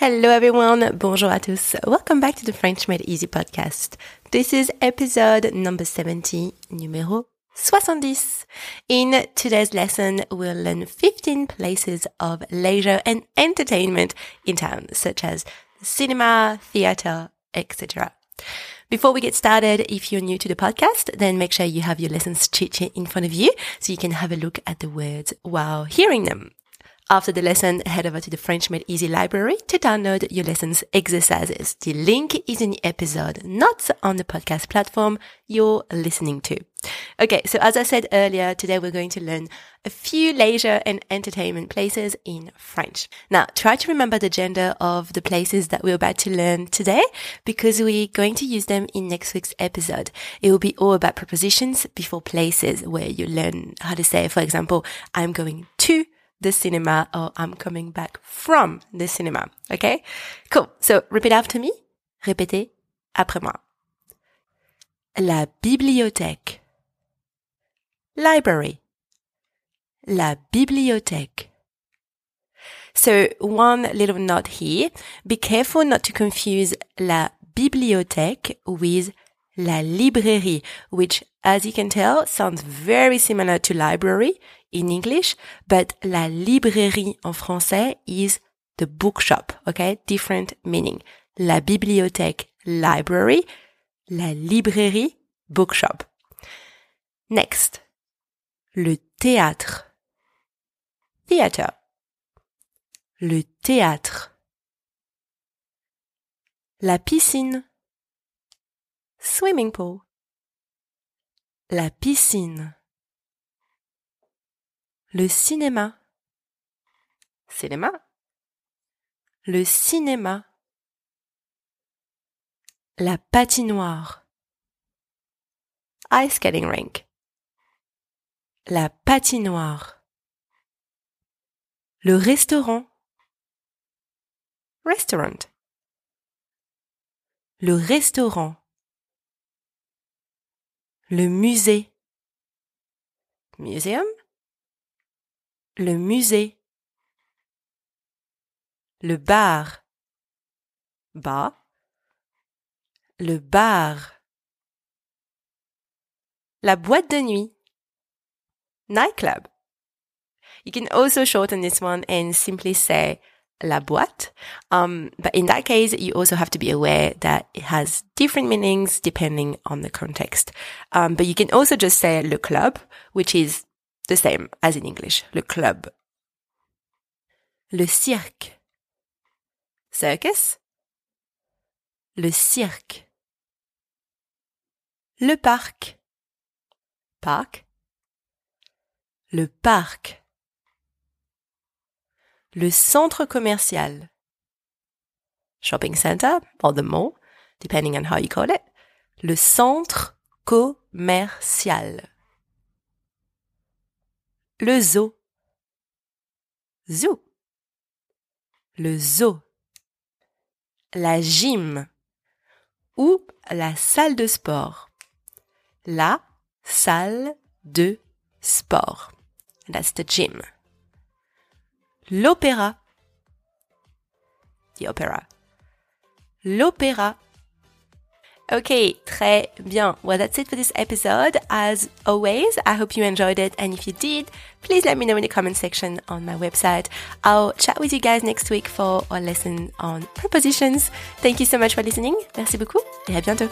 Hello everyone, bonjour à tous. Welcome back to the French Made Easy podcast. This is episode number 70, numéro 70. In today's lesson, we'll learn 15 places of leisure and entertainment in town, such as cinema, theater, etc. Before we get started, if you're new to the podcast, then make sure you have your lessons cheat sheet in front of you so you can have a look at the words while hearing them. After the lesson, head over to the French Made Easy library to download your lessons exercises. The link is in the episode not on the podcast platform you're listening to. Okay, so as I said earlier, today we're going to learn a few leisure and entertainment places in French. Now, try to remember the gender of the places that we're about to learn today because we're going to use them in next week's episode. It will be all about prepositions before places where you learn how to say, for example, I'm going to the cinema or I'm coming back from the cinema. Okay? Cool. So repeat after me. Répétez après moi. La bibliothèque. Library. La bibliothèque. So one little note here. Be careful not to confuse la bibliothèque with la librairie, which as you can tell sounds very similar to library in English, but la librairie en français is the bookshop, okay? Different meaning. La bibliothèque, library, la librairie, bookshop. Next. Le théâtre. Theater. Le théâtre. La piscine. Swimming pool. La piscine. Le cinéma. Cinéma. Le cinéma. La patinoire. Ice skating rink. La patinoire. Le restaurant. Restaurant. Le restaurant. Le musée. Museum. Le musée. Le bar. Bar. Le bar. La boîte de nuit. Nightclub. You can also shorten this one and simply say la boîte. Um, but in that case, you also have to be aware that it has different meanings depending on the context. Um, but you can also just say le club, which is the same as in English, le club. Le cirque. Circus. Le cirque. Le parc. Parc. Le parc. Le centre commercial. Shopping center or the mall, depending on how you call it. Le centre commercial. Le zoo. Zoo. Le zoo. La gym. Ou la salle de sport. La salle de sport. That's the gym. L'opéra. The opera. L'opéra. Okay, très bien. Well, that's it for this episode. As always, I hope you enjoyed it. And if you did, please let me know in the comment section on my website. I'll chat with you guys next week for a lesson on prepositions. Thank you so much for listening. Merci beaucoup et à bientôt.